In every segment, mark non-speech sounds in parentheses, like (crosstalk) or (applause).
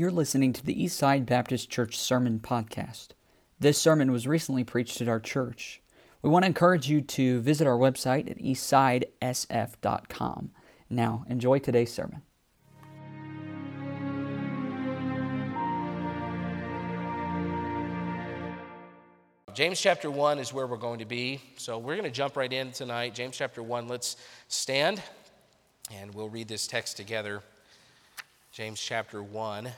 You're listening to the Eastside Baptist Church Sermon Podcast. This sermon was recently preached at our church. We want to encourage you to visit our website at eastsidesf.com. Now, enjoy today's sermon. James chapter 1 is where we're going to be. So we're going to jump right in tonight. James chapter 1. Let's stand and we'll read this text together. James chapter 1.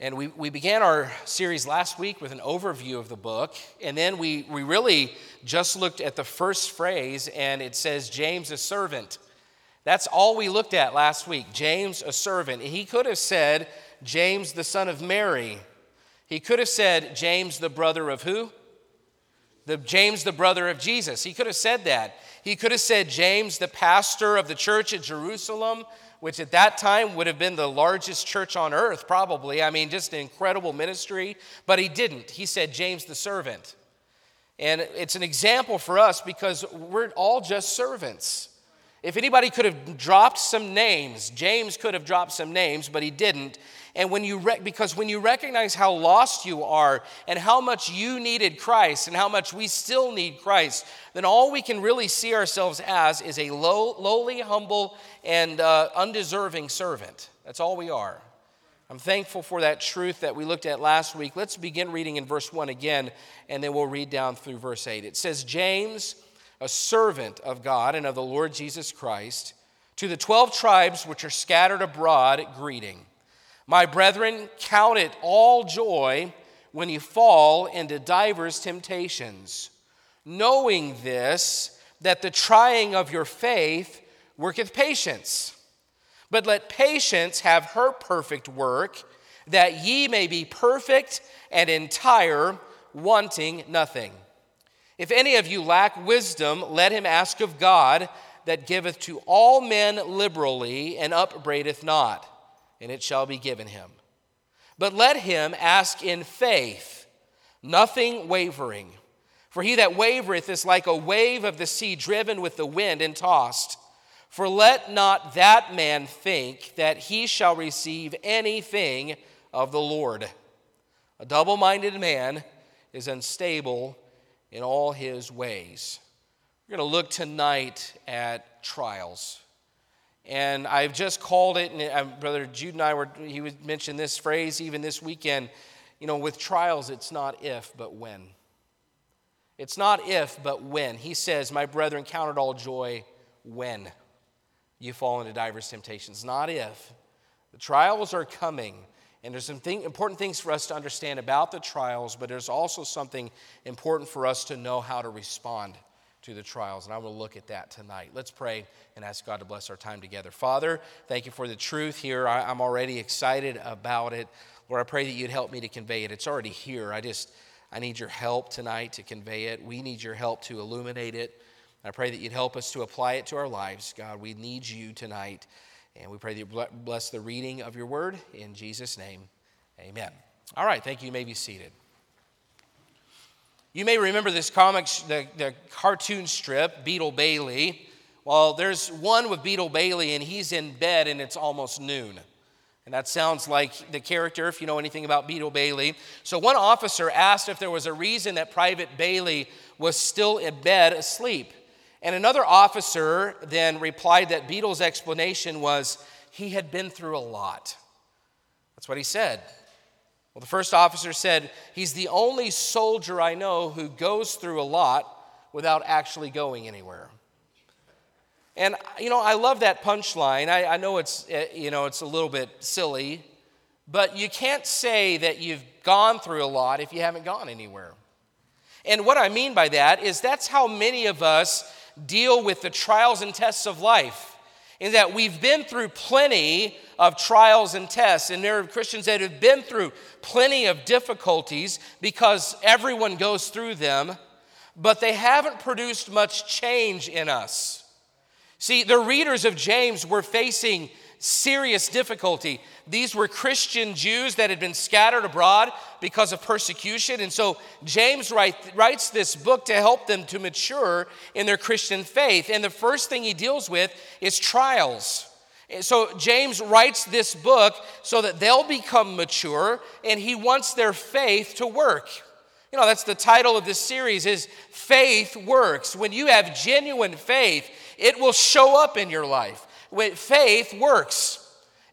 And we, we began our series last week with an overview of the book. And then we, we really just looked at the first phrase, and it says, James, a servant. That's all we looked at last week. James, a servant. He could have said, James, the son of Mary. He could have said, James, the brother of who? The James, the brother of Jesus. He could have said that. He could have said, James, the pastor of the church at Jerusalem, which at that time would have been the largest church on earth, probably. I mean, just an incredible ministry. But he didn't. He said, James, the servant. And it's an example for us because we're all just servants. If anybody could have dropped some names, James could have dropped some names, but he didn't. And when you because when you recognize how lost you are and how much you needed Christ and how much we still need Christ, then all we can really see ourselves as is a low, lowly, humble, and uh, undeserving servant. That's all we are. I'm thankful for that truth that we looked at last week. Let's begin reading in verse 1 again, and then we'll read down through verse 8. It says, James, a servant of God and of the Lord Jesus Christ, to the 12 tribes which are scattered abroad, greeting. My brethren, count it all joy when you fall into divers temptations, knowing this, that the trying of your faith worketh patience. But let patience have her perfect work, that ye may be perfect and entire, wanting nothing. If any of you lack wisdom, let him ask of God, that giveth to all men liberally and upbraideth not and it shall be given him. But let him ask in faith, nothing wavering. For he that wavereth is like a wave of the sea driven with the wind and tossed. For let not that man think that he shall receive anything of the Lord. A double minded man is unstable in all his ways. We're going to look tonight at trials. And I've just called it, and uh, Brother Jude and I were, he would mention this phrase even this weekend. You know, with trials, it's not if, but when. It's not if, but when. He says, My brethren, count it all joy when you fall into diverse temptations. Not if. The trials are coming. And there's some thing, important things for us to understand about the trials, but there's also something important for us to know how to respond the trials. And I will look at that tonight. Let's pray and ask God to bless our time together. Father, thank you for the truth here. I, am already excited about it. Lord, I pray that you'd help me to convey it. It's already here. I just, I need your help tonight to convey it. We need your help to illuminate it. I pray that you'd help us to apply it to our lives. God, we need you tonight. And we pray that you bless the reading of your word. In Jesus' name, amen. All right, thank you. You may be seated. You may remember this comic, the, the cartoon strip, Beetle Bailey. Well, there's one with Beetle Bailey, and he's in bed, and it's almost noon. And that sounds like the character, if you know anything about Beetle Bailey. So, one officer asked if there was a reason that Private Bailey was still in bed asleep. And another officer then replied that Beetle's explanation was he had been through a lot. That's what he said. Well, the first officer said, He's the only soldier I know who goes through a lot without actually going anywhere. And, you know, I love that punchline. I, I know it's, eh, you know, it's a little bit silly, but you can't say that you've gone through a lot if you haven't gone anywhere. And what I mean by that is that's how many of us deal with the trials and tests of life in that we've been through plenty of trials and tests, and there are Christians that have been through plenty of difficulties because everyone goes through them, but they haven't produced much change in us. See, the readers of James were facing serious difficulty. These were Christian Jews that had been scattered abroad because of persecution. And so James write, writes this book to help them to mature in their Christian faith. And the first thing he deals with is trials. So James writes this book so that they'll become mature and he wants their faith to work. You know, that's the title of this series is Faith Works. When you have genuine faith, it will show up in your life. When faith works.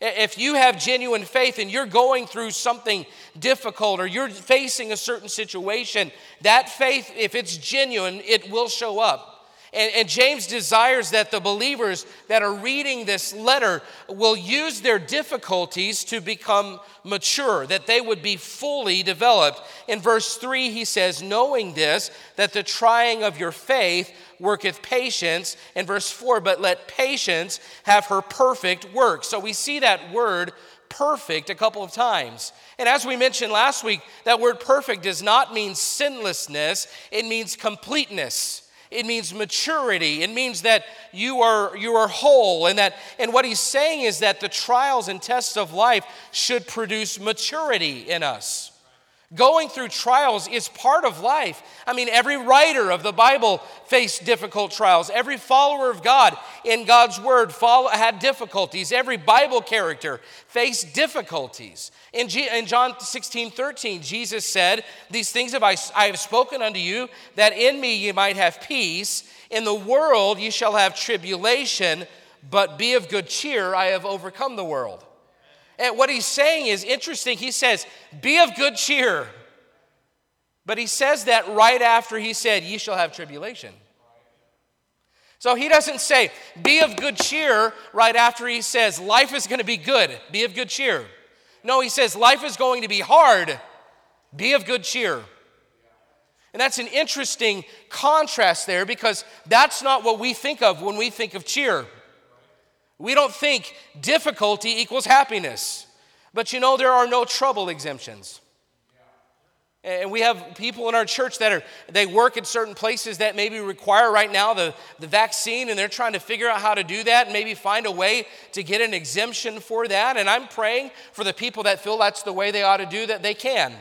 If you have genuine faith and you're going through something difficult or you're facing a certain situation, that faith, if it's genuine, it will show up. And, and, James desires that the believers that are reading this letter will use their difficulties to become mature, that they would be fully developed. In verse 3, he says, Knowing this, that the trying of your faith worketh patience. In verse 4, but let patience have her perfect work. So we see that word perfect a couple of times. And as we mentioned last week, that word perfect does not mean sinlessness, it means completeness. It means maturity. It means that you are, you are whole. And, that, and what he's saying is that the trials and tests of life should produce maturity in us. Going through trials is part of life. I mean, every writer of the Bible faced difficult trials. Every follower of God in God's Word follow, had difficulties. Every Bible character faced difficulties. In, G, in John 16, 13, Jesus said, These things have I, I have spoken unto you, that in me ye might have peace. In the world ye shall have tribulation, but be of good cheer, I have overcome the world. And what he's saying is interesting. He says, Be of good cheer. But he says that right after he said, Ye shall have tribulation. So he doesn't say, Be of good cheer right after he says, Life is going to be good. Be of good cheer. No, he says, Life is going to be hard. Be of good cheer. And that's an interesting contrast there because that's not what we think of when we think of cheer. We don't think difficulty equals happiness. But you know, there are no trouble exemptions. And we have people in our church that are, they work at certain places that maybe require right now the, the vaccine, and they're trying to figure out how to do that and maybe find a way to get an exemption for that. And I'm praying for the people that feel that's the way they ought to do that, they can.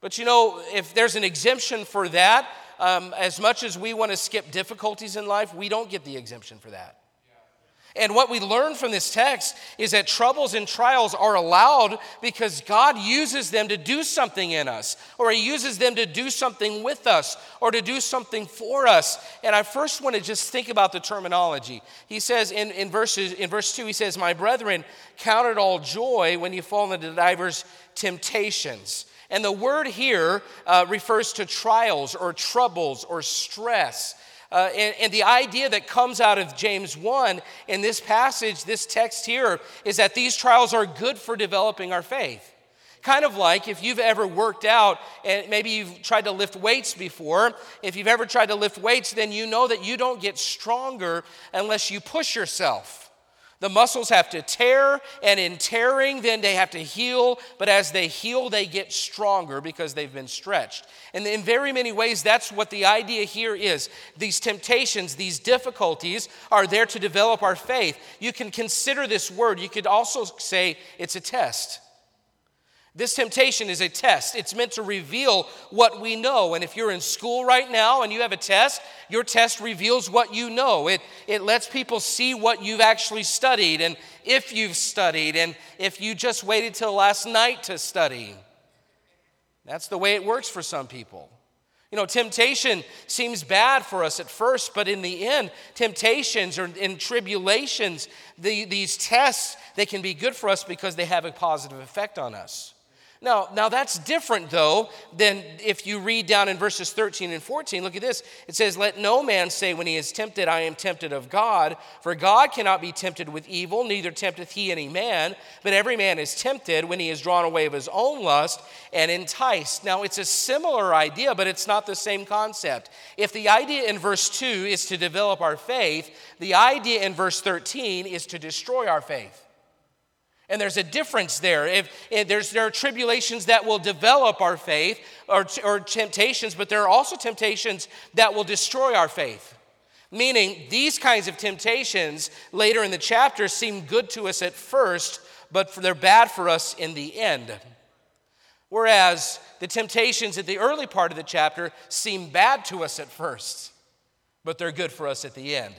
But you know, if there's an exemption for that, um, as much as we want to skip difficulties in life, we don't get the exemption for that. And what we learn from this text is that troubles and trials are allowed because God uses them to do something in us, or He uses them to do something with us, or to do something for us. And I first want to just think about the terminology. He says in, in, verses, in verse 2, He says, My brethren, count it all joy when you fall into divers temptations. And the word here uh, refers to trials or troubles or stress. Uh, and, and the idea that comes out of James 1 in this passage, this text here, is that these trials are good for developing our faith. Kind of like if you've ever worked out and maybe you've tried to lift weights before. If you've ever tried to lift weights, then you know that you don't get stronger unless you push yourself. The muscles have to tear, and in tearing, then they have to heal. But as they heal, they get stronger because they've been stretched. And in very many ways, that's what the idea here is. These temptations, these difficulties are there to develop our faith. You can consider this word, you could also say it's a test. This temptation is a test. It's meant to reveal what we know. And if you're in school right now and you have a test, your test reveals what you know. It, it lets people see what you've actually studied and if you've studied and if you just waited till last night to study. That's the way it works for some people. You know, temptation seems bad for us at first, but in the end, temptations or in tribulations, the, these tests, they can be good for us because they have a positive effect on us. Now, now that's different though than if you read down in verses 13 and 14. Look at this. It says, Let no man say when he is tempted, I am tempted of God. For God cannot be tempted with evil, neither tempteth he any man. But every man is tempted when he is drawn away of his own lust and enticed. Now, it's a similar idea, but it's not the same concept. If the idea in verse 2 is to develop our faith, the idea in verse 13 is to destroy our faith. And there's a difference there. If, if there's, there are tribulations that will develop our faith or, or temptations, but there are also temptations that will destroy our faith. Meaning, these kinds of temptations later in the chapter seem good to us at first, but they're bad for us in the end. Whereas the temptations at the early part of the chapter seem bad to us at first, but they're good for us at the end.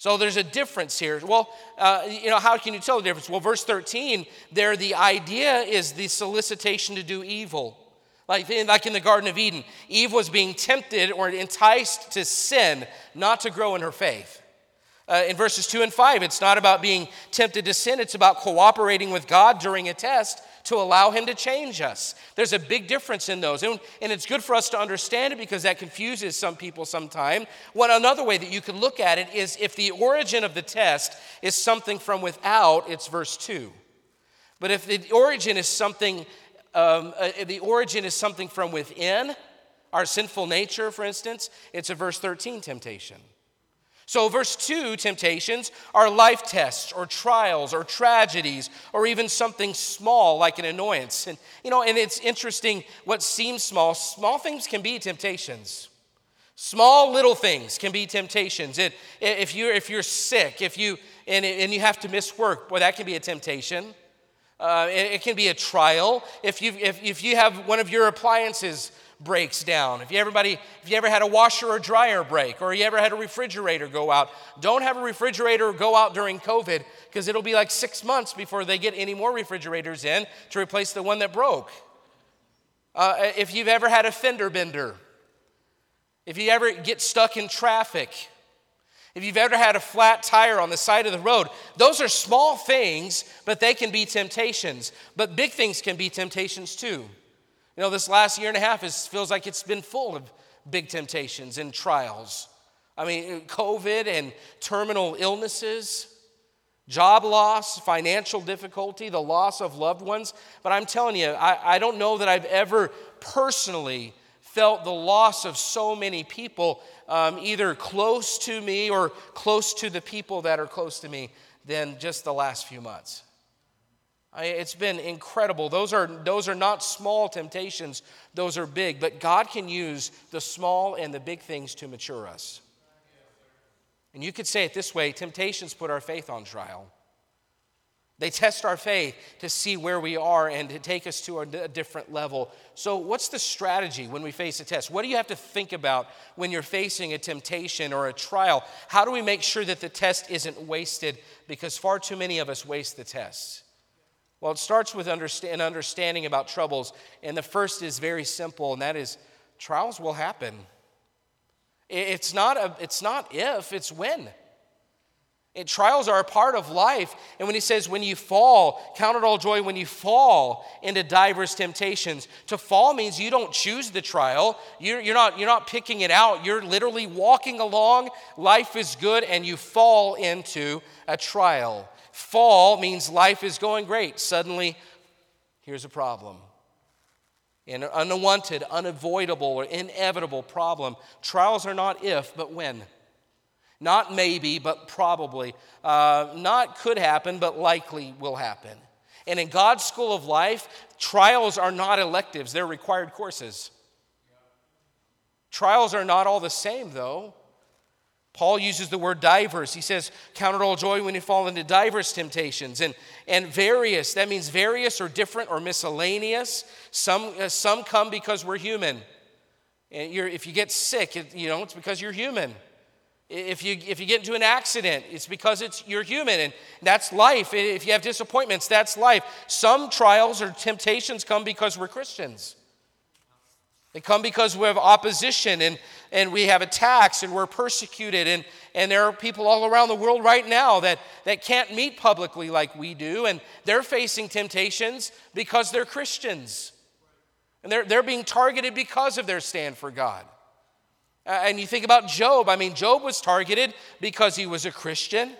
So there's a difference here. Well, uh, you know, how can you tell the difference? Well, verse 13, there the idea is the solicitation to do evil. Like in, like in the Garden of Eden, Eve was being tempted or enticed to sin, not to grow in her faith. Uh, in verses 2 and 5, it's not about being tempted to sin, it's about cooperating with God during a test to allow Him to change us. There's a big difference in those. And, and it's good for us to understand it because that confuses some people sometimes. One another way that you can look at it is if the origin of the test is something from without, it's verse 2. But if the origin is something, um, uh, the origin is something from within, our sinful nature, for instance, it's a verse 13 temptation. So, verse 2 temptations are life tests or trials or tragedies or even something small like an annoyance. And, you know, and it's interesting what seems small, small things can be temptations. Small little things can be temptations. It, if, you're, if you're sick, if you, and, and you have to miss work, boy, that can be a temptation. Uh, it, it, can be a trial. If you, if, if you have one of your appliances breaks down, if you, everybody, if you ever had a washer or dryer break, or you ever had a refrigerator go out, don't have a refrigerator go out during COVID because it'll be like six months before they get any more refrigerators in to replace the one that broke. Uh, if you've ever had a fender bender, if you ever get stuck in traffic, if you've ever had a flat tire on the side of the road, those are small things, but they can be temptations. But big things can be temptations too. You know, this last year and a half is, feels like it's been full of big temptations and trials. I mean, COVID and terminal illnesses, job loss, financial difficulty, the loss of loved ones. But I'm telling you, I, I don't know that I've ever personally felt the loss of so many people, um, either close to me or close to the people that are close to me, than just the last few months. It's been incredible. Those are, those are not small temptations, those are big. But God can use the small and the big things to mature us. And you could say it this way temptations put our faith on trial. They test our faith to see where we are and to take us to a different level. So, what's the strategy when we face a test? What do you have to think about when you're facing a temptation or a trial? How do we make sure that the test isn't wasted? Because far too many of us waste the tests. Well, it starts with an understanding about troubles. And the first is very simple, and that is trials will happen. It's not, a, it's not if, it's when. Trials are a part of life. And when he says, when you fall, count it all joy when you fall into diverse temptations. To fall means you don't choose the trial. You're, you're, not, you're not picking it out. You're literally walking along. Life is good, and you fall into a trial. Fall means life is going great. Suddenly, here's a problem. An unwanted, unavoidable, or inevitable problem. Trials are not if, but when. Not maybe, but probably. Uh, not could happen, but likely will happen. And in God's school of life, trials are not electives, they're required courses. Trials are not all the same, though. Paul uses the word diverse. He says, Count it all joy when you fall into diverse temptations. And, and various, that means various or different or miscellaneous. Some, uh, some come because we're human. And if you get sick, it, you know, it's because you're human. If you, if you get into an accident, it's because it's, you're human, and that's life. If you have disappointments, that's life. Some trials or temptations come because we're Christians. They come because we have opposition and, and we have attacks and we're persecuted. And, and there are people all around the world right now that, that can't meet publicly like we do. And they're facing temptations because they're Christians. And they're, they're being targeted because of their stand for God. And you think about Job. I mean, Job was targeted because he was a Christian,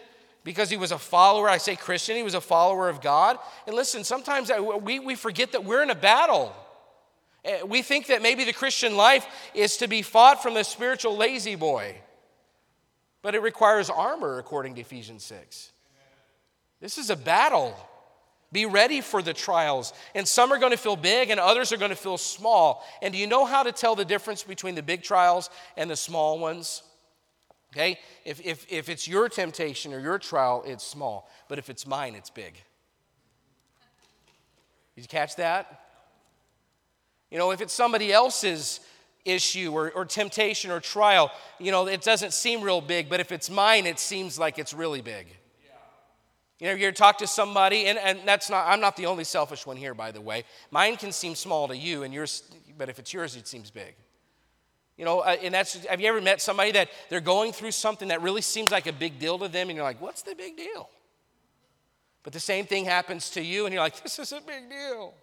because he was a follower. I say Christian, he was a follower of God. And listen, sometimes we, we forget that we're in a battle. Eh, we think that maybe the Christian life is to be fought from the spiritual La-Z-Boy, but it requires armor, according to Ephesians 6. This is a battle. Be ready for the trials. And some are going to feel big and others are going to feel small. And do you know how to tell the difference between the big trials and the small ones? Okay? If, if, if it's your temptation or your trial, it's small. But if it's mine, it's big. Did you catch that? You know, if it's somebody else's issue or, or temptation or trial, you know, it doesn't seem real big, but if it's mine, it seems like it's really big. You know, you talk to somebody, and, and that's not, I'm not the only selfish one here, by the way. Mine can seem small to you, and yours, but if it's yours, it seems big. You know, uh, and that's, have you ever met somebody that they're going through something that really seems like a big deal to them, and you're like, what's the big deal? But the same thing happens to you, and you're like, this is a big deal.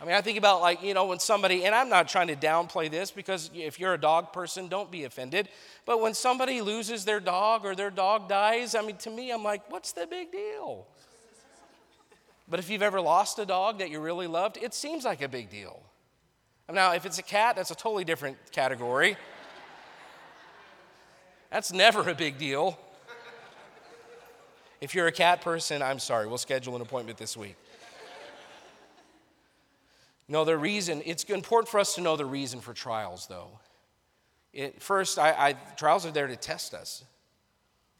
I mean, I think about like, you know, when somebody, and I'm not trying to downplay this because if you're a dog person, don't be offended. But when somebody loses their dog or their dog dies, I mean, to me, I'm like, what's the big deal? But if you've ever lost a dog that you really loved, it seems like a big deal. Now, if it's a cat, that's a totally different category. That's never a big deal. If you're a cat person, I'm sorry, we'll schedule an appointment this week. No, the reason, it's important for us to know the reason for trials, though. It, first, I, I, trials are there to test us.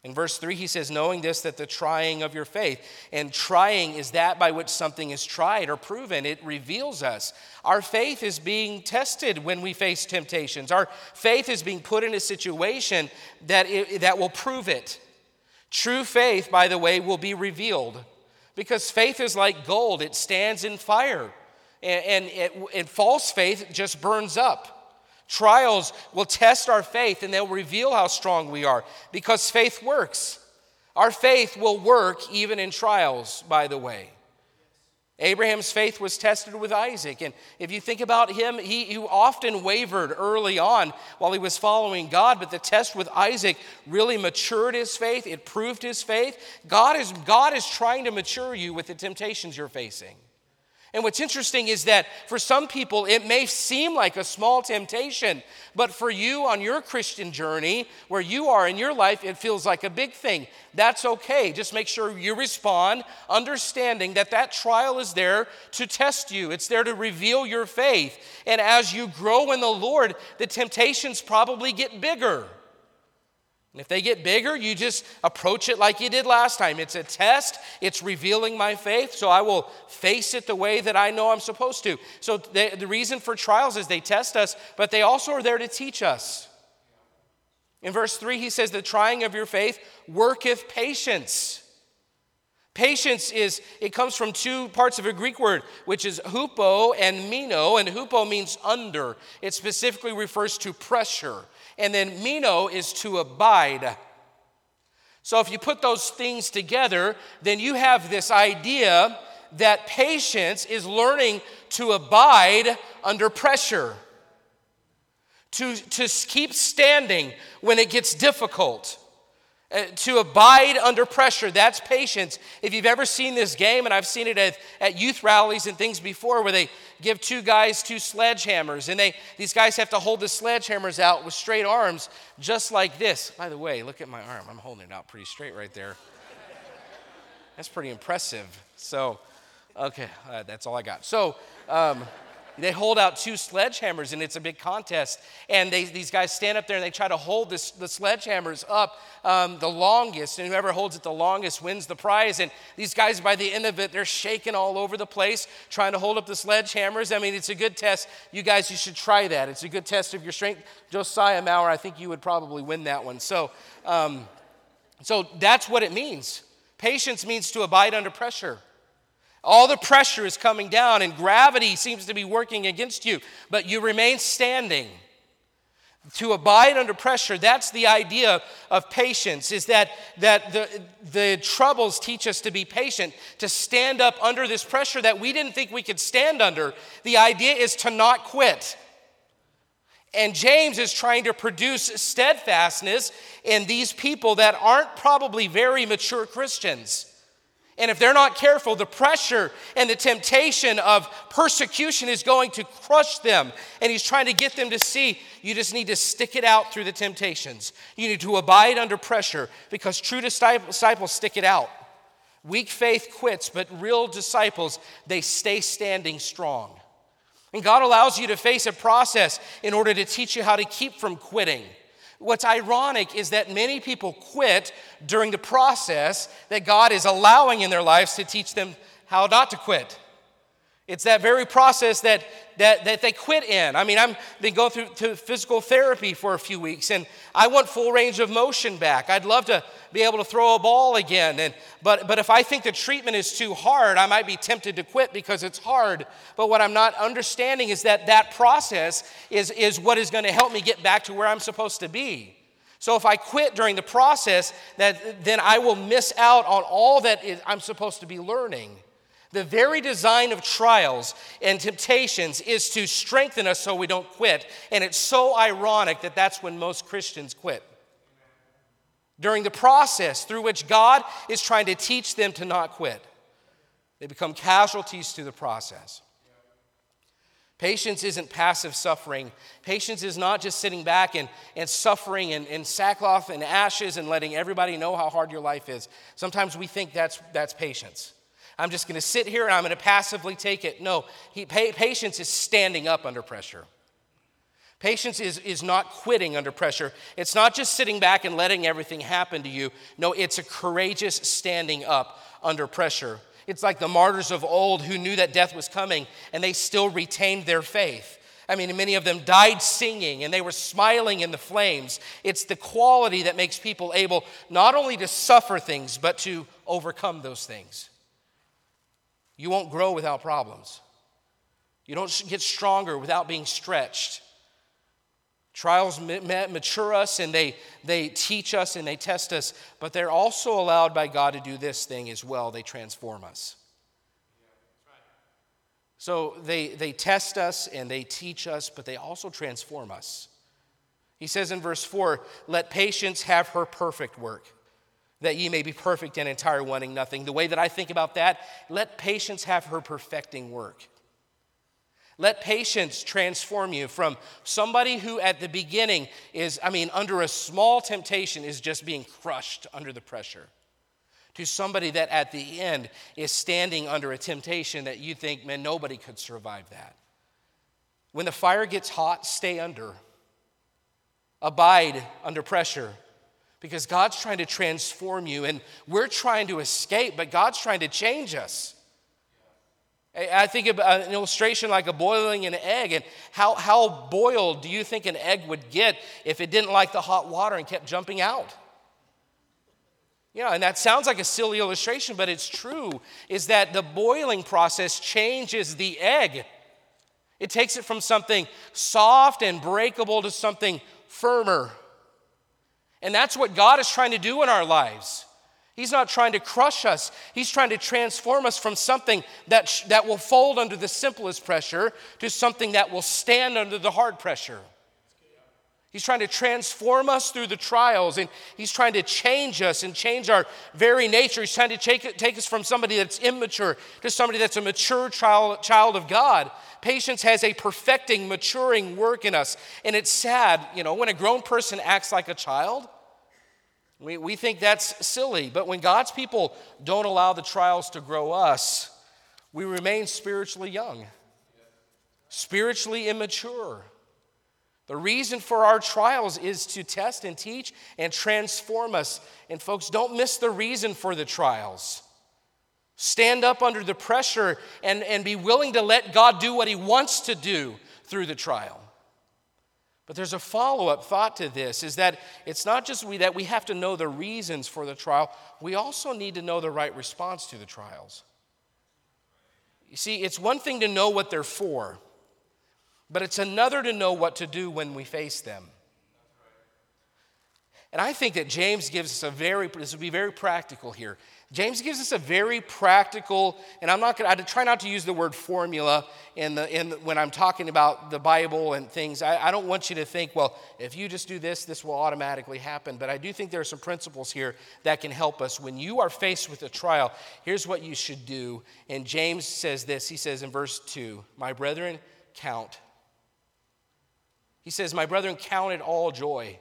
In verse 3, he says, Knowing this, that the trying of your faith, and trying is that by which something is tried or proven. It reveals us. Our faith is being tested when we face temptations. Our faith is being put in a situation that, it, that will prove it. True faith, by the way, will be revealed because faith is like gold, it stands in fire and, and, it, and false faith just burns up. Trials will test our faith and they'll reveal how strong we are because faith works. Our faith will work even in trials, by the way. Abraham's faith was tested with Isaac. And if you think about him, he, he, often wavered early on while he was following God, but the test with Isaac really matured his faith. It proved his faith. God is, God is trying to mature you with the temptations you're facing. And what's interesting is that for some people, it may seem like a small temptation, but for you on your Christian journey, where you are in your life, it feels like a big thing. That's okay. Just make sure you respond, understanding that that trial is there to test you, it's there to reveal your faith. And as you grow in the Lord, the temptations probably get bigger. If they get bigger, you just approach it like you did last time. It's a test, it's revealing my faith, so I will face it the way that I know I'm supposed to. So the, the reason for trials is they test us, but they also are there to teach us. In verse 3, he says, The trying of your faith worketh patience. Patience is, it comes from two parts of a Greek word, which is hupo and meno, and hupo means under. It specifically refers to pressure. And then meno is to abide. So if you put those things together, then you have this idea that patience is learning to abide under pressure, to, to keep standing when it gets difficult. Uh, to abide under pressure, that's patience. If you've ever seen this game, and I've seen it at, at youth rallies and things before, where they give two guys two sledgehammers, and they these guys have to hold the sledgehammers out with straight arms, just like this. By the way, look at my arm. I'm holding it out pretty straight right there. That's pretty impressive. So, okay, uh, that's all I got. So. Um, they hold out two sledgehammers and it's a big contest. And they, these guys stand up there and they try to hold this, the sledgehammers up um, the longest. And whoever holds it the longest wins the prize. And these guys, by the end of it, they're shaking all over the place trying to hold up the sledgehammers. I mean, it's a good test. You guys, you should try that. It's a good test of your strength. Josiah Maurer, I think you would probably win that one. So, um, so that's what it means. Patience means to abide under pressure. All the pressure is coming down, and gravity seems to be working against you, but you remain standing. To abide under pressure, that's the idea of patience, is that, that the, the troubles teach us to be patient, to stand up under this pressure that we didn't think we could stand under. The idea is to not quit. And James is trying to produce steadfastness in these people that aren't probably very mature Christians. And if they're not careful, the pressure and the temptation of persecution is going to crush them. And he's trying to get them to see you just need to stick it out through the temptations. You need to abide under pressure because true disciples stick it out. Weak faith quits, but real disciples, they stay standing strong. And God allows you to face a process in order to teach you how to keep from quitting. What's ironic is that many people quit during the process that God is allowing in their lives to teach them how not to quit. It's that very process that, that, that they quit in. I mean, I've been going through to physical therapy for a few weeks, and I want full range of motion back. I'd love to be able to throw a ball again. And, but, but if I think the treatment is too hard, I might be tempted to quit because it's hard. But what I'm not understanding is that that process is, is what is going to help me get back to where I'm supposed to be. So if I quit during the process, that, then I will miss out on all that I'm supposed to be learning. The very design of trials and temptations is to strengthen us so we don't quit. And it's so ironic that that's when most Christians quit. During the process through which God is trying to teach them to not quit, they become casualties to the process. Patience isn't passive suffering. Patience is not just sitting back and, and suffering in, in sackcloth and ashes and letting everybody know how hard your life is. Sometimes we think that's, that's patience. I'm just going to sit here and I'm going to passively take it. No, he, patience is standing up under pressure. Patience is, is not quitting under pressure. It's not just sitting back and letting everything happen to you. No, it's a courageous standing up under pressure. It's like the martyrs of old who knew that death was coming and they still retained their faith. I mean, many of them died singing and they were smiling in the flames. It's the quality that makes people able not only to suffer things, but to overcome those things. You won't grow without problems. You don't get stronger without being stretched. Trials mature us and they, they teach us and they test us, but they're also allowed by God to do this thing as well. They transform us. So they, they test us and they teach us, but they also transform us. He says in verse 4 let patience have her perfect work that ye may be perfect and entire, wanting nothing. The way that I think about that, let patience have her perfecting work. Let patience transform you from somebody who at the beginning is, I mean, under a small temptation is just being crushed under the pressure, to somebody that at the end is standing under a temptation that you think, man, nobody could survive that. When the fire gets hot, stay under. Abide under pressure because God's trying to transform you and we're trying to escape, but God's trying to change us. I think of an illustration like a boiling an egg, and how, how boiled do you think an egg would get if it didn't like the hot water and kept jumping out? You know, and that sounds like a silly illustration, but it's true, is that the boiling process changes the egg. It takes it from something soft and breakable to something firmer and that's what God is trying to do in our lives. He's not trying to crush us. He's trying to transform us from something that, sh- that will fold under the simplest pressure to something that will stand under the hard pressure. He's trying to transform us through the trials and he's trying to change us and change our very nature. He's trying to take, take us from somebody that's immature to somebody that's a mature child, child of God. Patience has a perfecting, maturing work in us. And it's sad, you know, when a grown person acts like a child, we, we think that's silly. But when God's people don't allow the trials to grow us, we remain spiritually young, spiritually immature. The reason for our trials is to test and teach and transform us. And folks, don't miss the reason for the trials. Stand up under the pressure and, and be willing to let God do what He wants to do through the trial. But there's a follow up thought to this is that it's not just we, that we have to know the reasons for the trial, we also need to know the right response to the trials. You see, it's one thing to know what they're for. But it's another to know what to do when we face them. And I think that James gives us a very, this will be very practical here. James gives us a very practical, and I'm not going to, I try not to use the word formula in the, in the, when I'm talking about the Bible and things. I, I don't want you to think, well, if you just do this, this will automatically happen. But I do think there are some principles here that can help us. When you are faced with a trial, here's what you should do. And James says this He says in verse 2 My brethren, count he says, My brethren, count it all joy.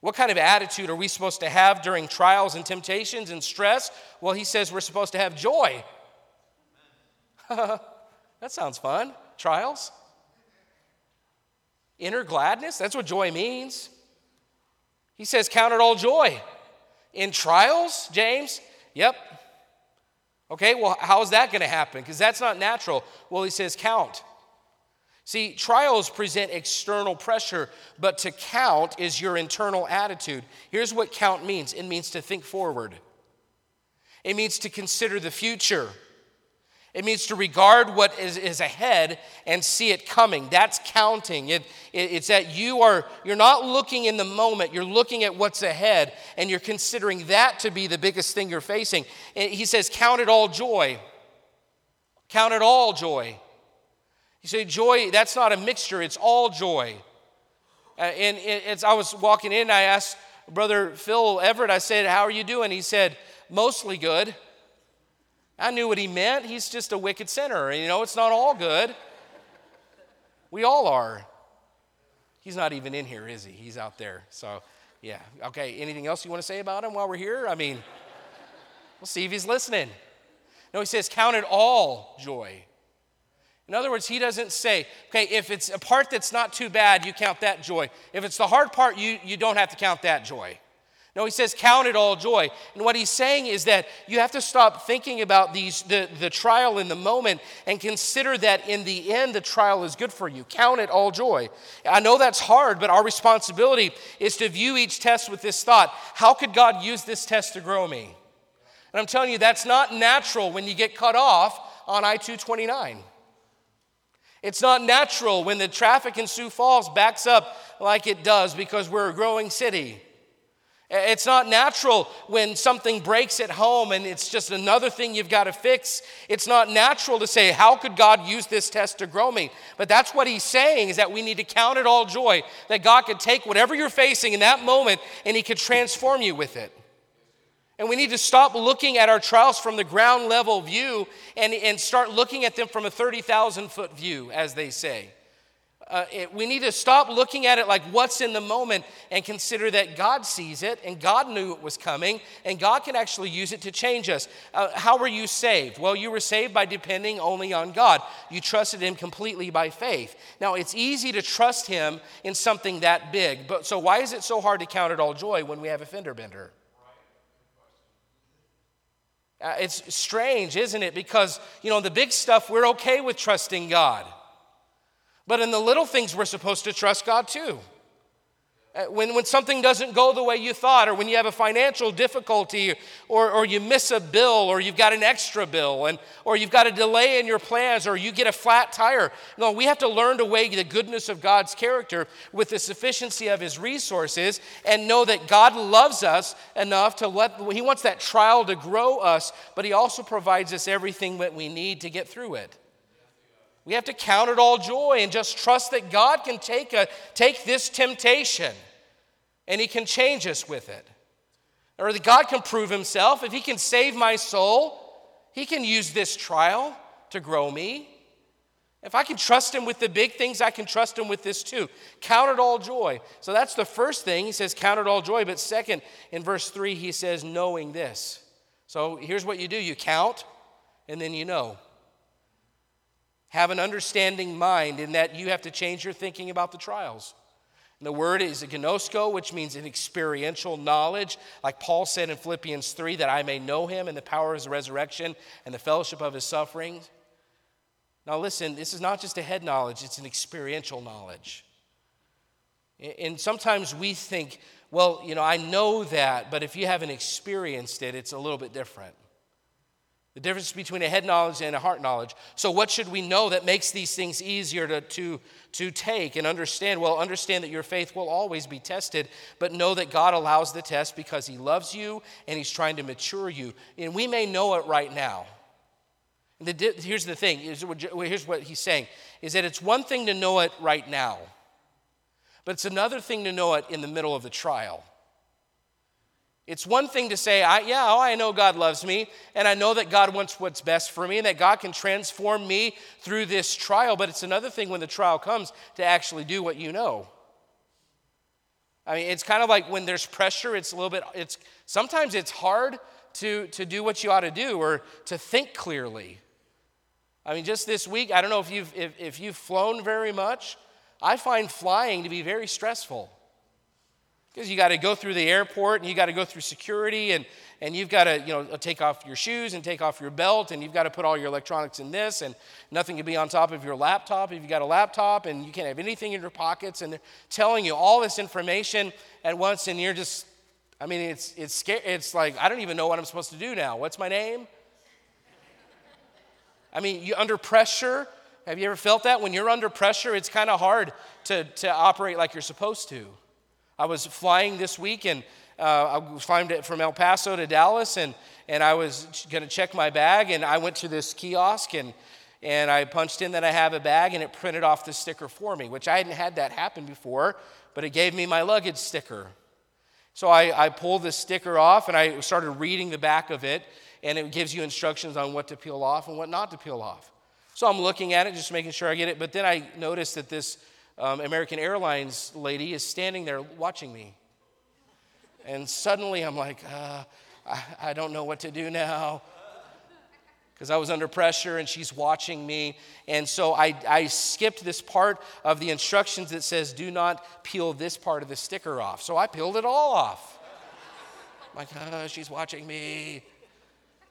What kind of attitude are we supposed to have during trials and temptations and stress? Well, he says we're supposed to have joy. (laughs) that sounds fun. Trials? Inner gladness? That's what joy means. He says, Count it all joy. In trials, James? Yep. Okay, well, how is that going to happen? Because that's not natural. Well, he says, count. See, trials present external pressure, but to count is your internal attitude. Here's what count means it means to think forward, it means to consider the future. It means to regard what is, is ahead and see it coming. That's counting. It, it, it's that you are you're not looking in the moment, you're looking at what's ahead, and you're considering that to be the biggest thing you're facing. He says, Count it all joy. Count it all joy. You say, joy, that's not a mixture, it's all joy. Uh, and as I was walking in, I asked Brother Phil Everett, I said, How are you doing? He said, Mostly good. I knew what he meant. He's just a wicked sinner. You know, it's not all good. We all are. He's not even in here, is he? He's out there. So, yeah. Okay, anything else you want to say about him while we're here? I mean, we'll see if he's listening. No, he says, Count it all joy. In other words, he doesn't say, okay, if it's a part that's not too bad, you count that joy. If it's the hard part, you, you don't have to count that joy. No, he says, count it all joy. And what he's saying is that you have to stop thinking about these, the, the trial in the moment and consider that in the end, the trial is good for you. Count it all joy. I know that's hard, but our responsibility is to view each test with this thought how could God use this test to grow me? And I'm telling you, that's not natural when you get cut off on I 229. It's not natural when the traffic in Sioux Falls backs up like it does because we're a growing city. It's not natural when something breaks at home and it's just another thing you've got to fix. It's not natural to say, How could God use this test to grow me? But that's what he's saying is that we need to count it all joy, that God could take whatever you're facing in that moment and he could transform you with it. And we need to stop looking at our trials from the ground level view and, and start looking at them from a 30,000 foot view, as they say. Uh, it, we need to stop looking at it like what's in the moment and consider that God sees it and God knew it was coming and God can actually use it to change us. Uh, how were you saved? Well, you were saved by depending only on God. You trusted Him completely by faith. Now, it's easy to trust Him in something that big, but so why is it so hard to count it all joy when we have a fender bender? Uh, it's strange, isn't it? Because, you know, the big stuff, we're okay with trusting God. But in the little things, we're supposed to trust God too. Uh, when, when something doesn't go the way you thought, or when you have a financial difficulty, or, or you miss a bill, or you've got an extra bill, and, or you've got a delay in your plans, or you get a flat tire. No, we have to learn to weigh the goodness of God's character with the sufficiency of His resources and know that God loves us enough to let, He wants that trial to grow us, but He also provides us everything that we need to get through it. We have to count it all joy and just trust that God can take, a, take this temptation and He can change us with it. Or that God can prove Himself. If He can save my soul, He can use this trial to grow me. If I can trust Him with the big things, I can trust Him with this too. Count it all joy. So that's the first thing. He says, Count it all joy. But second, in verse 3, he says, Knowing this. So here's what you do you count, and then you know. Have an understanding mind in that you have to change your thinking about the trials. And the word is a gnosko, which means an experiential knowledge, like Paul said in Philippians 3, that I may know him and the power of his resurrection and the fellowship of his sufferings. Now, listen, this is not just a head knowledge, it's an experiential knowledge. And sometimes we think, well, you know, I know that, but if you haven't experienced it, it's a little bit different. The difference between a head knowledge and a heart knowledge. So, what should we know that makes these things easier to, to, to take and understand? Well, understand that your faith will always be tested, but know that God allows the test because He loves you and He's trying to mature you. And we may know it right now. The, here's the thing here's what He's saying is that it's one thing to know it right now, but it's another thing to know it in the middle of the trial. It's one thing to say, I, yeah, oh, I know God loves me, and I know that God wants what's best for me, and that God can transform me through this trial. But it's another thing when the trial comes to actually do what you know. I mean, it's kind of like when there's pressure, it's a little bit, it's sometimes it's hard to, to do what you ought to do or to think clearly. I mean, just this week, I don't know if you've, if, if you've flown very much. I find flying to be very stressful. Because you got to go through the airport and you got to go through security and, and you've got to you know take off your shoes and take off your belt and you've got to put all your electronics in this and nothing can be on top of your laptop if you've got a laptop and you can't have anything in your pockets and they're telling you all this information at once and you're just I mean it's it's scary it's like I don't even know what I'm supposed to do now. What's my name? I mean, you under pressure. Have you ever felt that? When you're under pressure, it's kind of hard to, to operate like you're supposed to. I was flying this week and uh, I was flying from El Paso to Dallas and, and I was going to check my bag and I went to this kiosk and, and I punched in that I have a bag and it printed off the sticker for me, which I hadn't had that happen before, but it gave me my luggage sticker. So I, I pulled the sticker off and I started reading the back of it and it gives you instructions on what to peel off and what not to peel off. So I'm looking at it, just making sure I get it. But then I noticed that this um, American Airlines lady is standing there watching me. And suddenly I'm like, uh, I, I don't know what to do now. Because I was under pressure and she's watching me. And so I, I skipped this part of the instructions that says, do not peel this part of the sticker off. So I peeled it all off. I'm like, oh, she's watching me.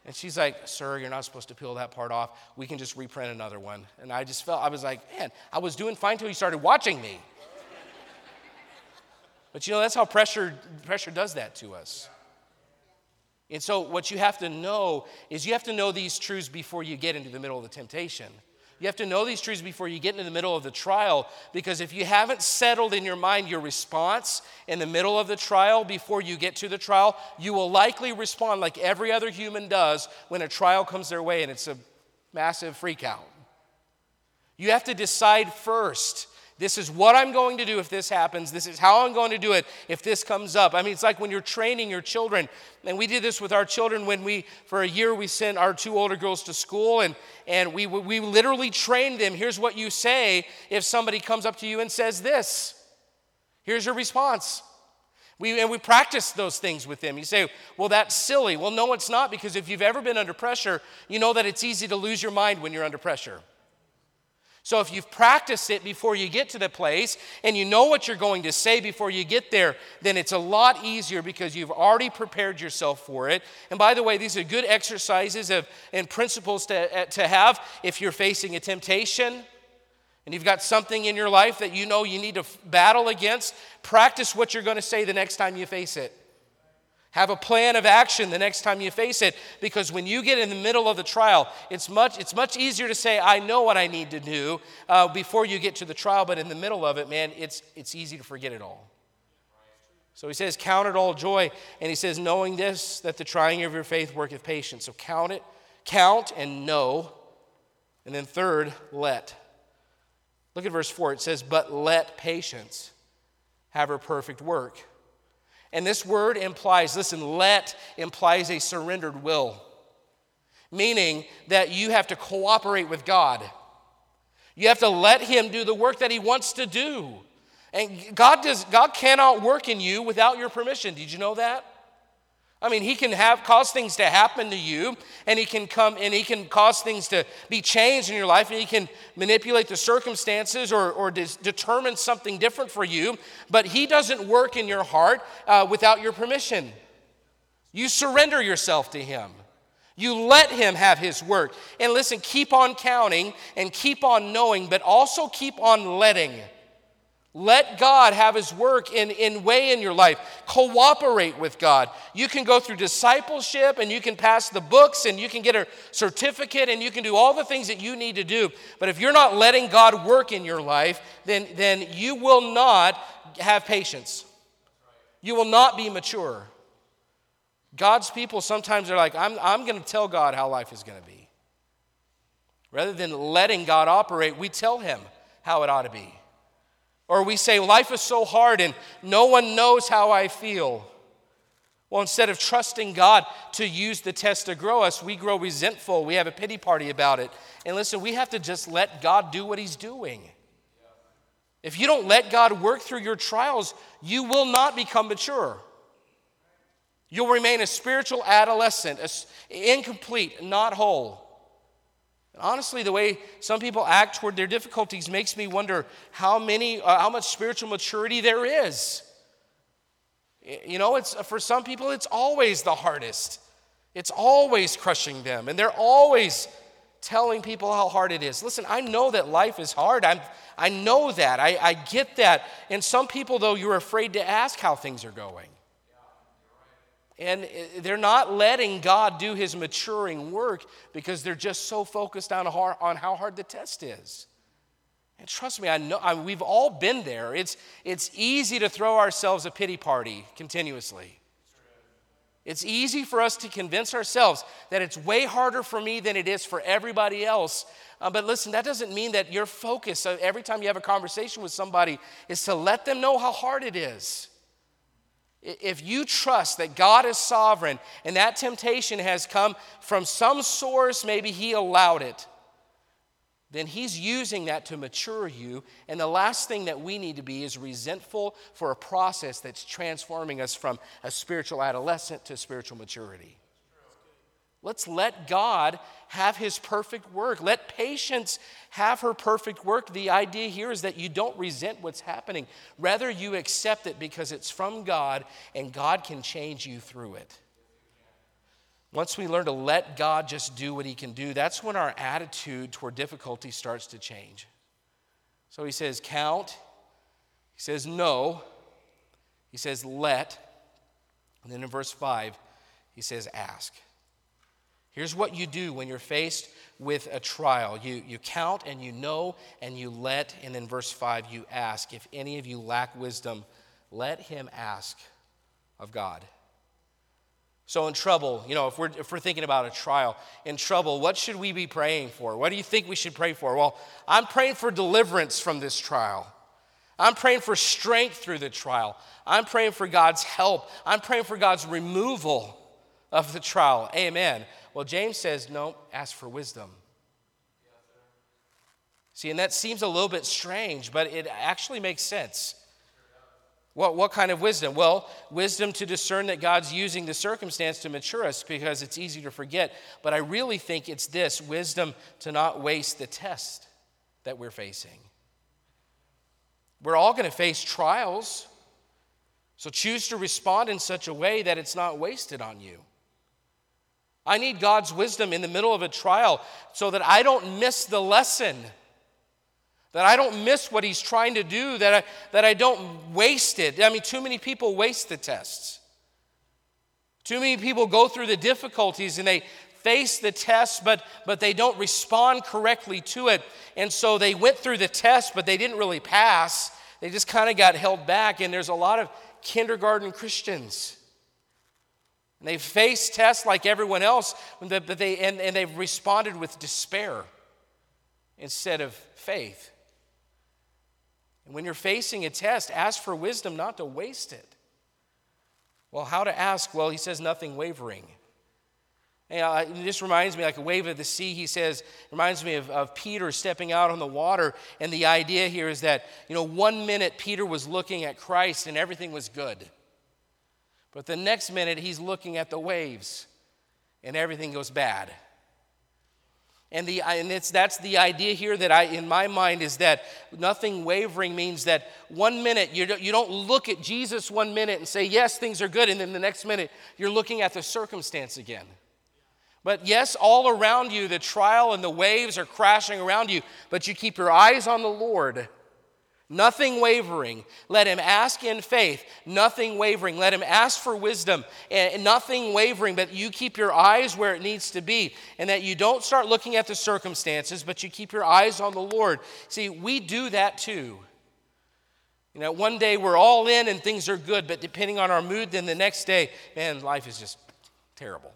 And she's like, Sir, you're not supposed to peel that part off. We can just reprint another one. And I just felt, I was like, Man, I was doing fine until you started watching me. but you know, that's how pressure, pressure does that to us. And so, what you have to know is you have to know these truths before you get into the middle of the temptation. You have to know these truths before you get into the middle of the trial because if you haven't settled in your mind your response in the middle of the trial before you get to the trial, you will likely respond like every other human does when a trial comes their way and it's a massive freak out. You have to decide first this is what I'm going to do if this happens. This is how I'm going to do it if this comes up. I mean, it's like when you're training your children. And we did this with our children when we, for a year, we sent our two older girls to school and, and we, we literally trained them. Here's what you say if somebody comes up to you and says this. Here's your response. We, and we practice those things with them. You say, well, that's silly. Well, no, it's not, because if you've ever been under pressure, you know that it's easy to lose your mind when you're under pressure. So if you've practiced it before you get to the place and you know what you're going to say before you get there, then it's a lot easier because you've already prepared yourself for it. And by the way, these are good exercises of, and principles to, uh, to have if you're facing a temptation and you've got something in your life that you know you need to battle against. Practice what you're going to say the next time you face it. Have a plan of action the next time you face it because when you get in the middle of the trial, it's much, it's much easier to say, I know what I need to do uh, before you get to the trial, but in the middle of it, man, it's, it's easy to forget it all. So he says, Count it all joy. And he says, Knowing this, that the trying of your faith worketh patience. So count it, count and know. And then third, let. Look at verse 4. It says, But let patience have her perfect work and this word implies, listen, let implies a surrendered will, meaning that you have to cooperate with God. You have to let Him do the work that He wants to do. And God, does, God cannot work in you without your permission. Did you know that? I mean, he can have cause things to happen to you, and he can come and he can cause things to be changed in your life, and he can manipulate the circumstances or, or dis- determine something different for you. But he doesn't work in your heart uh, without your permission. You surrender yourself to him. You let him have his work. And listen, keep on counting and keep on knowing, but also keep on letting. Let God have His work in, in way in your life. Cooperate with God. You can go through discipleship and you can pass the books and you can get a certificate and you can do all the things that you need to do. But if you're not letting God work in your life, then, then you will not have patience. You will not be mature. God's people sometimes are like, I'm, I'm going to tell God how life is going to be. Rather than letting God operate, we tell Him how it ought to be. Or we say, life is so hard and no one knows how I feel. Well, instead of trusting God to use the test to grow us, we grow resentful. We have a pity party about it. And listen, we have to just let God do what He's doing. If you don't let God work through your trials, you will not become mature. You'll remain a spiritual adolescent, incomplete, not whole. Honestly, the way some people act toward their difficulties makes me wonder how many, uh, how much spiritual maturity there is. You know, it's for some people it's always the hardest. It's always crushing them, and they're always telling people how hard it is. Listen, I know that life is hard. I'm, I know that. I, I get that. And some people, though, you're afraid to ask how things are going. And they're not letting God do his maturing work because they're just so focused on, on how hard the test is. And trust me, I know I, we've all been there. It's, it's easy to throw ourselves a pity party continuously. It's easy for us to convince ourselves that it's way harder for me than it is for everybody else. Uh, but listen, that doesn't mean that your focus uh, every time you have a conversation with somebody is to let them know how hard it is. If you trust that God is sovereign and that temptation has come from some source, maybe He allowed it, then He's using that to mature you. And the last thing that we need to be is resentful for a process that's transforming us from a spiritual adolescent to spiritual maturity. Let's let God have his perfect work. Let patience have her perfect work. The idea here is that you don't resent what's happening. Rather, you accept it because it's from God and God can change you through it. Once we learn to let God just do what he can do, that's when our attitude toward difficulty starts to change. So he says, count. He says, no. He says, let. And then in verse 5, he says, ask. Here's what you do when you're faced with a trial you, you count and you know and you let, and then verse 5, you ask. If any of you lack wisdom, let him ask of God. So, in trouble, you know, if we're, if we're thinking about a trial, in trouble, what should we be praying for? What do you think we should pray for? Well, I'm praying for deliverance from this trial. I'm praying for strength through the trial. I'm praying for God's help. I'm praying for God's removal of the trial. Amen. Well, James says, no, ask for wisdom. See, and that seems a little bit strange, but it actually makes sense. What, what kind of wisdom? Well, wisdom to discern that God's using the circumstance to mature us because it's easy to forget. But I really think it's this wisdom to not waste the test that we're facing. We're all going to face trials. So choose to respond in such a way that it's not wasted on you. I need God's wisdom in the middle of a trial so that I don't miss the lesson, that I don't miss what He's trying to do, that I, that I don't waste it. I mean, too many people waste the tests. Too many people go through the difficulties and they face the test, but, but they don't respond correctly to it. And so they went through the test, but they didn't really pass. They just kind of got held back. And there's a lot of kindergarten Christians and they've faced tests like everyone else, but they, and, and they've responded with despair instead of faith. And when you're facing a test, ask for wisdom not to waste it. Well, how to ask? Well, he says nothing wavering. And just reminds me, like a wave of the sea, he says, reminds me of, of Peter stepping out on the water. And the idea here is that, you know, one minute Peter was looking at Christ and everything was good. But the next minute, he's looking at the waves and everything goes bad. And, the, and it's, that's the idea here that I, in my mind, is that nothing wavering means that one minute you don't, you don't look at Jesus one minute and say, yes, things are good, and then the next minute you're looking at the circumstance again. But yes, all around you, the trial and the waves are crashing around you, but you keep your eyes on the Lord Nothing wavering. Let him ask in faith. Nothing wavering. Let him ask for wisdom. And nothing wavering, but you keep your eyes where it needs to be. And that you don't start looking at the circumstances, but you keep your eyes on the Lord. See, we do that too. You know, one day we're all in and things are good, but depending on our mood, then the next day, man, life is just terrible.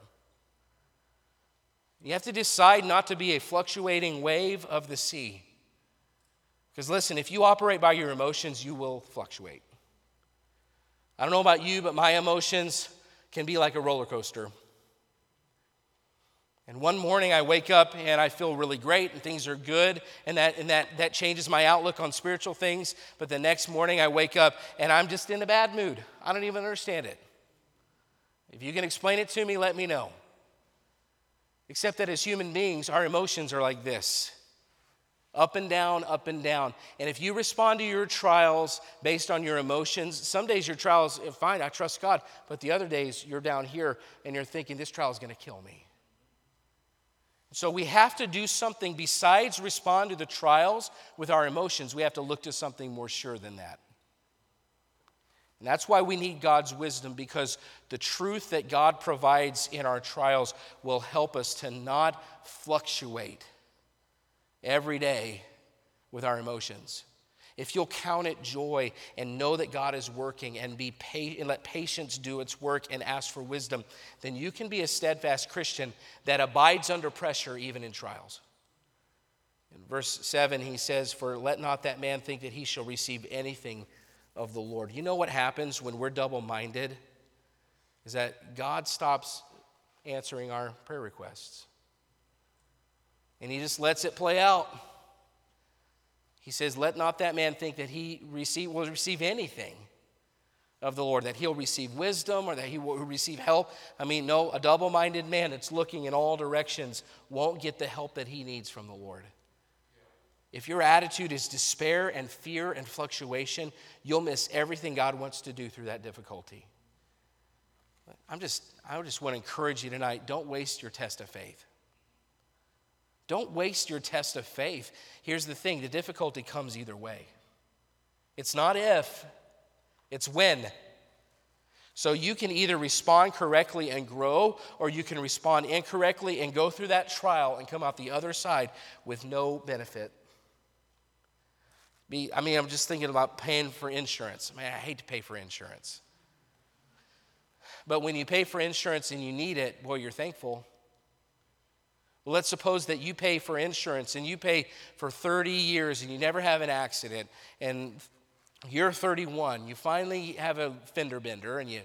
You have to decide not to be a fluctuating wave of the sea. Because listen, if you operate by your emotions, you will fluctuate. I don't know about you, but my emotions can be like a roller coaster. And one morning I wake up and I feel really great and things are good, and, that, and that, that changes my outlook on spiritual things. But the next morning I wake up and I'm just in a bad mood. I don't even understand it. If you can explain it to me, let me know. Except that as human beings, our emotions are like this Up and down, up and down. And if you respond to your trials based on your emotions, some days your trials, eh, fine, I trust God. But the other days you're down here and you're thinking, this trial is going to kill me. So we have to do something besides respond to the trials with our emotions. We have to look to something more sure than that. And that's why we need God's wisdom because the truth that God provides in our trials will help us to not fluctuate every day with our emotions. If you'll count it joy and know that God is working and be pa- and let patience do its work and ask for wisdom, then you can be a steadfast Christian that abides under pressure even in trials. In verse 7, he says, For let not that man think that he shall receive anything of the Lord. You know what happens when we're double minded? Is that God stops answering our prayer requests. And he just lets it play out. He says, Let not that man think that he receive, will receive anything of the Lord, that he'll receive wisdom or that he will receive help. I mean, no, a double minded man that's looking in all directions won't get the help that he needs from the Lord. If your attitude is despair and fear and fluctuation, you'll miss everything God wants to do through that difficulty. I'm just, I just want to encourage you tonight don't waste your test of faith. Don't waste your test of faith. Here's the thing the difficulty comes either way. It's not if, it's when. So you can either respond correctly and grow, or you can respond incorrectly and go through that trial and come out the other side with no benefit. I mean, I'm just thinking about paying for insurance. Man, I hate to pay for insurance. But when you pay for insurance and you need it, boy, you're thankful. Well, let's suppose that you pay for insurance and you pay for 30 years and you never have an accident, and you're 31. You finally have a fender bender and you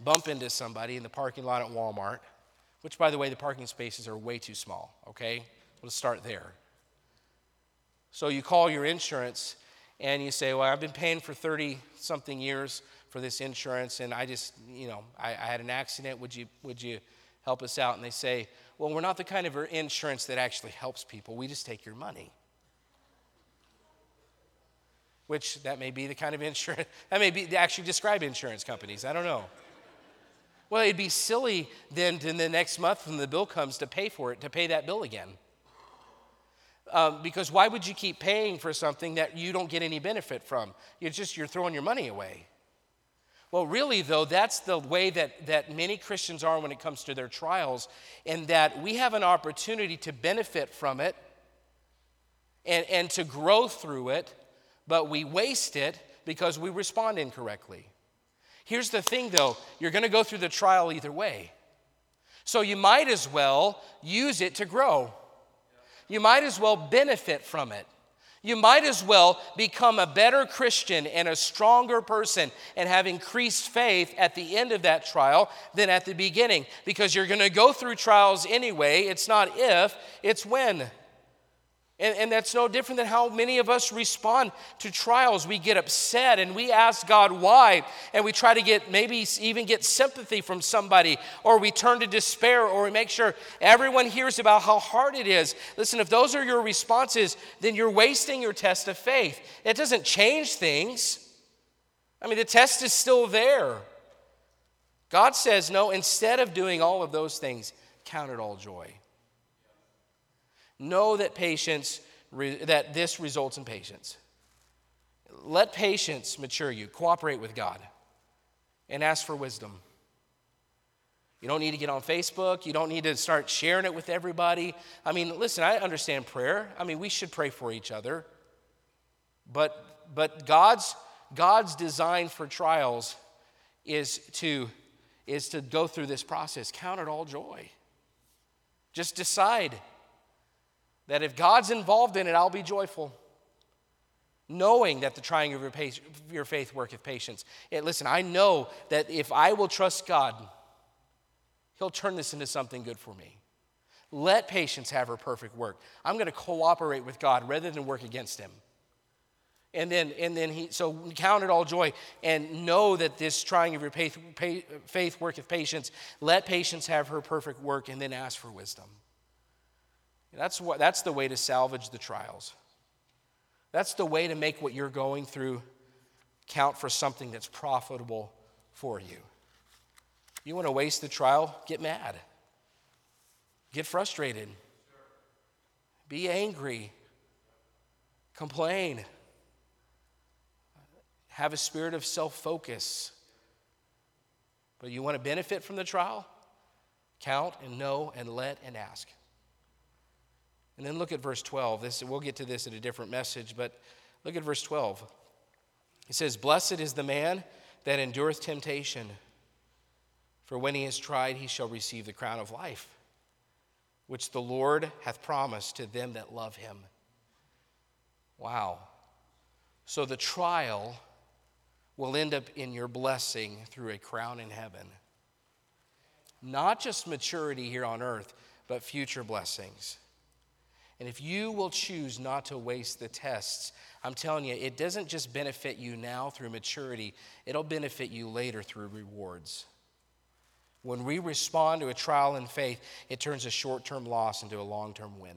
bump into somebody in the parking lot at Walmart, which, by the way, the parking spaces are way too small, okay? Let's start there. So you call your insurance and you say, Well, I've been paying for 30 something years for this insurance, and I just, you know, I, I had an accident. Would you, would you help us out? And they say, well, we're not the kind of insurance that actually helps people. We just take your money. Which that may be the kind of insurance, (laughs) that may be actually describe insurance companies. I don't know. Well, it'd be silly then in the next month when the bill comes to pay for it, to pay that bill again. Um, because why would you keep paying for something that you don't get any benefit from? You're just, you're throwing your money away. Well, really, though, that's the way that, that many Christians are when it comes to their trials, and that we have an opportunity to benefit from it and, and to grow through it, but we waste it because we respond incorrectly. Here's the thing, though you're going to go through the trial either way. So you might as well use it to grow, you might as well benefit from it. You might as well become a better Christian and a stronger person and have increased faith at the end of that trial than at the beginning because you're going to go through trials anyway. It's not if, it's when. And, and, that's no different than how many of us respond to trials. We get upset and we ask God why, and we try to get maybe even get sympathy from somebody, or we turn to despair, or we make sure everyone hears about how hard it is. Listen, if those are your responses, then you're wasting your test of faith. It doesn't change things. I mean, the test is still there. God says, no, instead of doing all of those things, count it all joy. Know that patience, that this results in patience. Let patience mature you. Cooperate with God and ask for wisdom. You don't need to get on Facebook. You don't need to start sharing it with everybody. I mean, listen, I understand prayer. I mean, we should pray for each other. But, but God's, God's design for trials is to, is to go through this process. Count it all joy. Just decide that if God's involved in it, I'll be joyful. Knowing that the trying of your, your faith worketh patience. Listen, I know that if I will trust God, He'll turn this into something good for me. Let patience have her perfect work. I'm going to cooperate with God rather than work against Him. And then, and then he, so count it all joy and know that this trying of your faith, faith worketh patience. Let patience have her perfect work and then ask for wisdom. That's, what, that's the way to salvage the trials. That's the way to make what you're going through count for something that's profitable for you. You want to waste the trial? Get mad. Get frustrated. Be angry. Complain. Have a spirit of self focus. But you want to benefit from the trial? Count and know and let and ask. And then look at verse 12. This, we'll get to this in a different message, but look at verse 12. It says, Blessed is the man that endureth temptation, for when he is tried, he shall receive the crown of life, which the Lord hath promised to them that love him. Wow. So the trial will end up in your blessing through a crown in heaven. Not just maturity here on earth, but future blessings. And if you will choose not to waste the tests, I'm telling you, it doesn't just benefit you now through maturity, it'll benefit you later through rewards. When we respond to a trial in faith, it turns a short term loss into a long term win.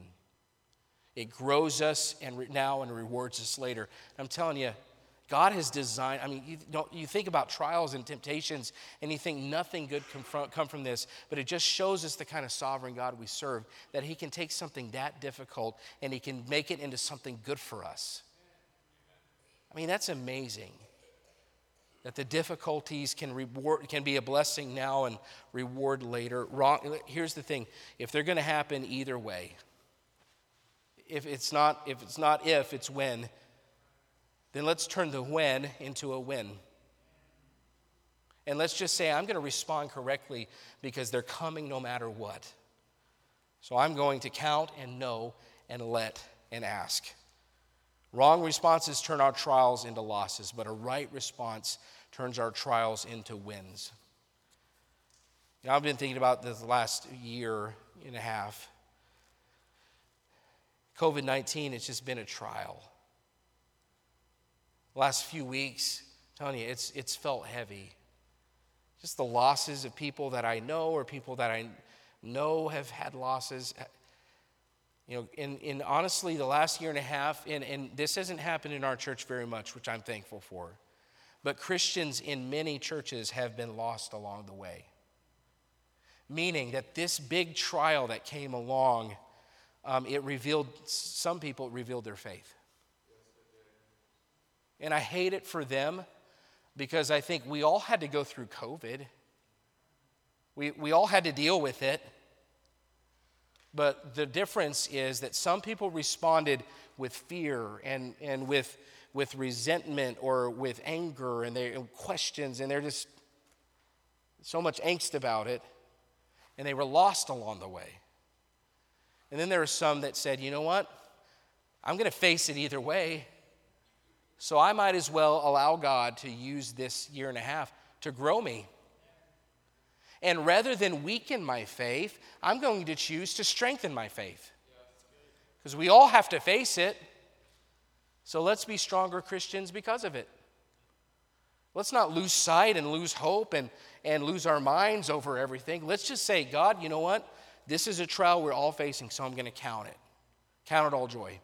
It grows us and now and rewards us later. I'm telling you, God has designed, I mean, you, don't, you think about trials and temptations and you think nothing good can from, come from this, but it just shows us the kind of sovereign God we serve, that He can take something that difficult and He can make it into something good for us. I mean, that's amazing. That the difficulties can, reward, can be a blessing now and reward later. Wrong, here's the thing if they're going to happen either way, if it's not if, it's not if, it's when then let's turn the when into a win. And let's just say, I'm going to respond correctly because they're coming no matter what. So I'm going to count and know and let and ask. Wrong responses turn our trials into losses, but a right response turns our trials into wins. Now, I've been thinking about this last year and a half. COVID 19 has just been a trial last few weeks, you, it's, it's felt heavy. Just the losses of people that I know or people that I know have had losses. You know, in, in honestly, the last year and a half, and, and this hasn't happened in our church very much, which I'm thankful for, but Christians in many churches have been lost along the way. Meaning that this big trial that came along, um, it revealed, some people, revealed their faith. And I hate it for them because I think we all had to go through COVID. We, we all had to deal with it. But the difference is that some people responded with fear and, and with, with resentment or with anger and, they, and questions, and they're just so much angst about it, and they were lost along the way. And then there are some that said, you know what? I'm going to face it either way. So I might as well allow God to use this year and a half to grow me. And rather than weaken my faith, I'm going to choose to strengthen my faith. Because we all have to face it. So let's be stronger Christians because of it. Let's not lose sight and lose hope and, and lose our minds over everything. Let's just say, God, you know what? This is a trial we're all facing, so I'm going to count it. Count it all joy.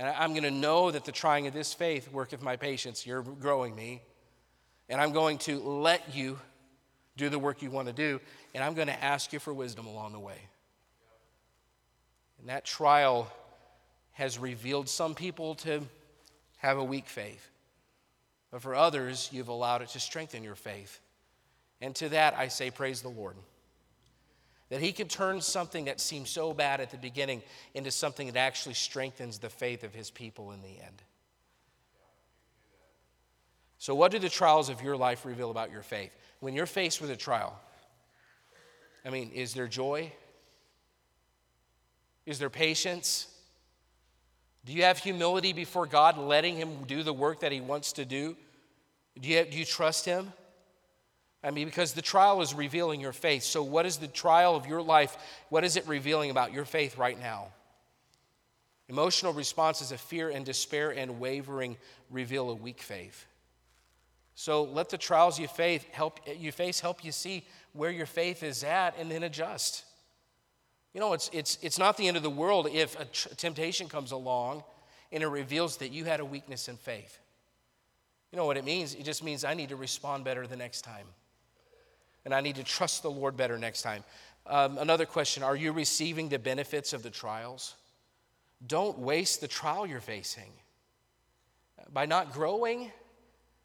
And I'm going to know that the trying of this faith worketh my patience. You're growing me. And I'm going to let you do the work you want to do. And I'm going to ask you for wisdom along the way. And that trial has revealed some people to have a weak faith. But for others, you've allowed it to strengthen your faith. And to that, I say, praise the Lord. That he can turn something that seemed so bad at the beginning into something that actually strengthens the faith of his people in the end. So, what do the trials of your life reveal about your faith? When you're faced with a trial, I mean, is there joy? Is there patience? Do you have humility before God, letting Him do the work that He wants to do? Do you, do you trust Him? I mean, because the trial is revealing your faith. So, what is the trial of your life? What is it revealing about your faith right now? Emotional responses of fear and despair and wavering reveal a weak faith. So, let the trials you face help you face help you see where your faith is at and then adjust. You know, it's, it's, it's not the end of the world if a temptation comes along and it reveals that you had a weakness in faith. You know what it means? It just means I need to respond better the next time. And I need to trust the Lord better next time. Um, another question Are you receiving the benefits of the trials? Don't waste the trial you're facing. By not growing,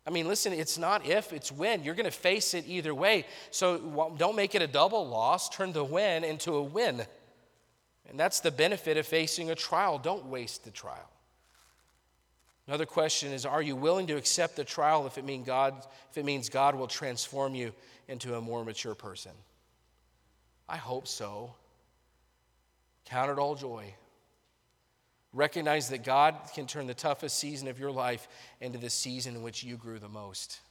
I mean, listen, it's not if, it's when. You're going to face it either way. So don't make it a double loss. Turn the win into a win. And that's the benefit of facing a trial. Don't waste the trial. Another question is Are you willing to accept the trial if it, mean God, if it means God will transform you into a more mature person? I hope so. Count it all joy. Recognize that God can turn the toughest season of your life into the season in which you grew the most.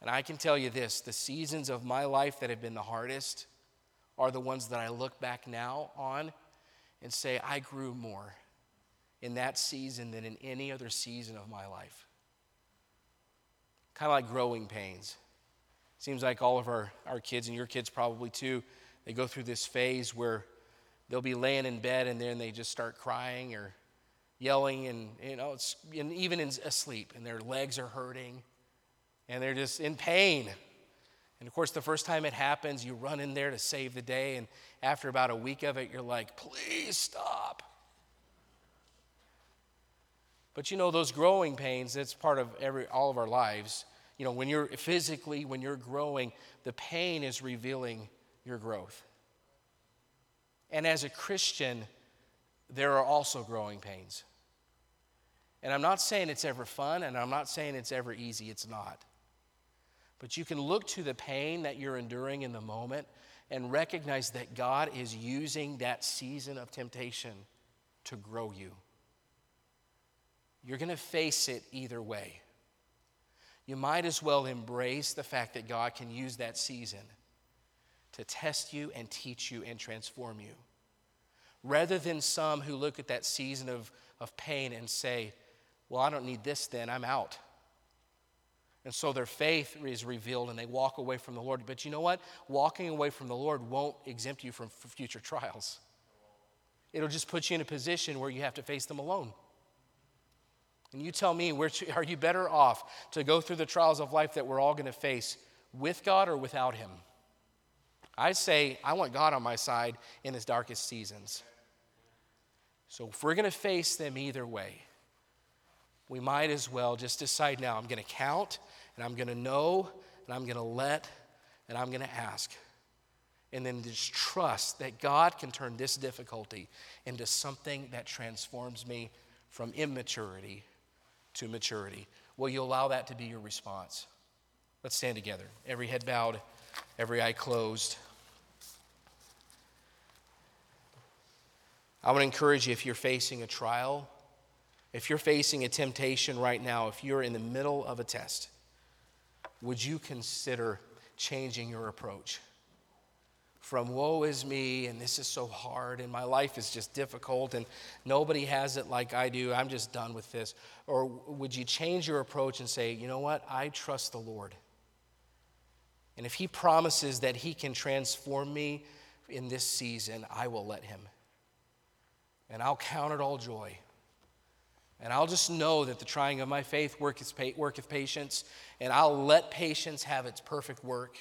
And I can tell you this the seasons of my life that have been the hardest are the ones that I look back now on and say, I grew more in that season than in any other season of my life. Kind of like growing pains. Seems like all of our, our kids, and your kids probably too, they go through this phase where they'll be laying in bed and then they just start crying or yelling and you know it's and even in, asleep and their legs are hurting and they're just in pain. And of course the first time it happens you run in there to save the day and after about a week of it you're like please stop. But you know those growing pains that's part of every all of our lives you know when you're physically when you're growing the pain is revealing your growth and as a Christian, there are also growing pains. And I'm not saying it's ever fun, and I'm not saying it's ever easy. It's not. But you can look to the pain that you're enduring in the moment and recognize that God is using that season of temptation to grow you. You're going to face it either way. You might as well embrace the fact that God can use that season to test you and teach you and transform you. Rather than some who look at that season of, of pain and say, Well, I don't need this then, I'm out. And so their faith is revealed and they walk away from the Lord. But you know what? Walking away from the Lord won't exempt you from future trials. It'll just put you in a position where you have to face them alone. And you tell me, where are you better off to go through the trials of life that we're all going to face with God or without Him? I say, I want God on my side in His darkest seasons. So if we're going to face them either way, we might as well just decide now I'm going to count and I'm going to know and I'm going to let and I'm going to ask. And then just trust that God can turn this difficulty into something that transforms me from immaturity to maturity. Will you allow that to be your response? Let's stand together. Every head bowed, every eye closed. I want to encourage you if you're facing a trial, if you're facing a temptation right now, if you're in the middle of a test, would you consider changing your approach? From woe is me, and this is so hard, and my life is just difficult, and nobody has it like I do, I'm just done with this. Or would you change your approach and say, you know what, I trust the Lord. And if He promises that He can transform me in this season, I will let Him and I'll count it all joy. And I'll just know that the trying of my faith worketh, patience, and I'll let patience have its perfect work.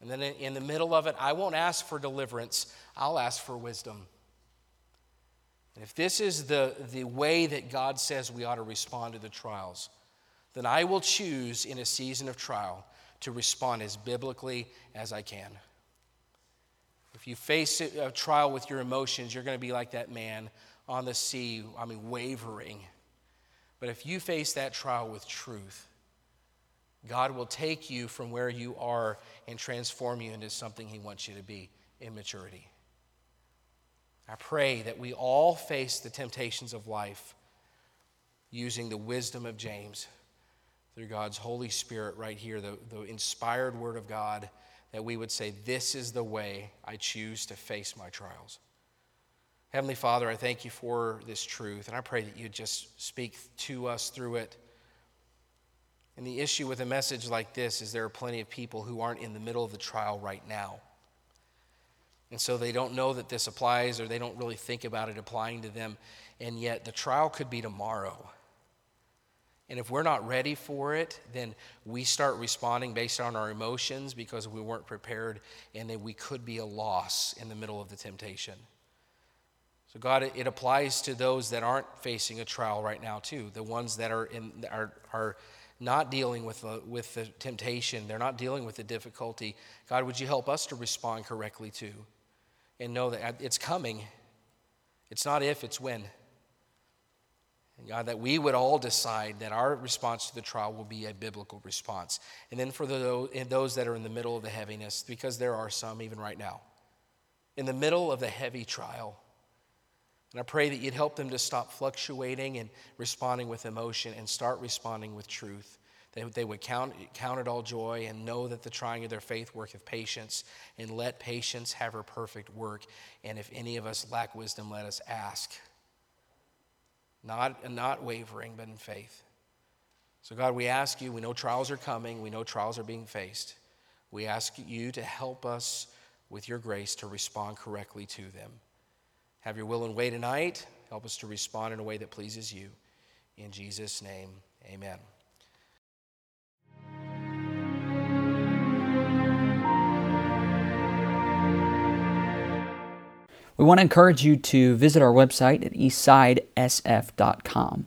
And then in the middle of it, I won't ask for deliverance, I'll ask for wisdom. And if this is the, the way that God says we ought to respond to the trials, then I will choose in a season of trial to respond as biblically as I can. If you face a trial with your emotions, you're going to be like that man on the sea, I mean, wavering. But if you face that trial with truth, God will take you from where you are and transform you into something He wants you to be in maturity. I pray that we all face the temptations of life using the wisdom of James through God's Holy Spirit right here, the, the inspired Word of God that we would say, This is the way I choose to face my trials. Heavenly Father, I thank you for this truth, and I pray that you just speak to us through it. And the issue with a message like this is there are plenty of people who aren't in the middle of the trial right now. And so they don't know that this applies or they don't really think about it applying to them. And yet the trial could be tomorrow. And if we're not ready for it, then we start responding based on our emotions because we weren't prepared, and then we could be a loss in the middle of the temptation. So, God, it applies to those that aren't facing a trial right now, too. The ones that are, in, are, are not dealing with the, with the temptation, they're not dealing with the difficulty. God, would you help us to respond correctly, to And know that it's coming. It's not if, it's when. And God, that we would all decide that our response to the trial will be a biblical response. And then for the, those that are in the middle of the heaviness, because there are some even right now, in the middle of the heavy trial, and I pray that you'd help them to stop fluctuating and responding with emotion and start responding with truth. That they would count, count it all joy and know that the trying of their faith worketh patience, and let patience have her perfect work. And if any of us lack wisdom, let us ask not, not wavering, but in faith. So, God, we ask you, we know trials are coming, we know trials are being faced. We ask you to help us with your grace to respond correctly to them. Have your will and way tonight. Help us to respond in a way that pleases you. In Jesus' name, amen. We want to encourage you to visit our website at eastsidesf.com.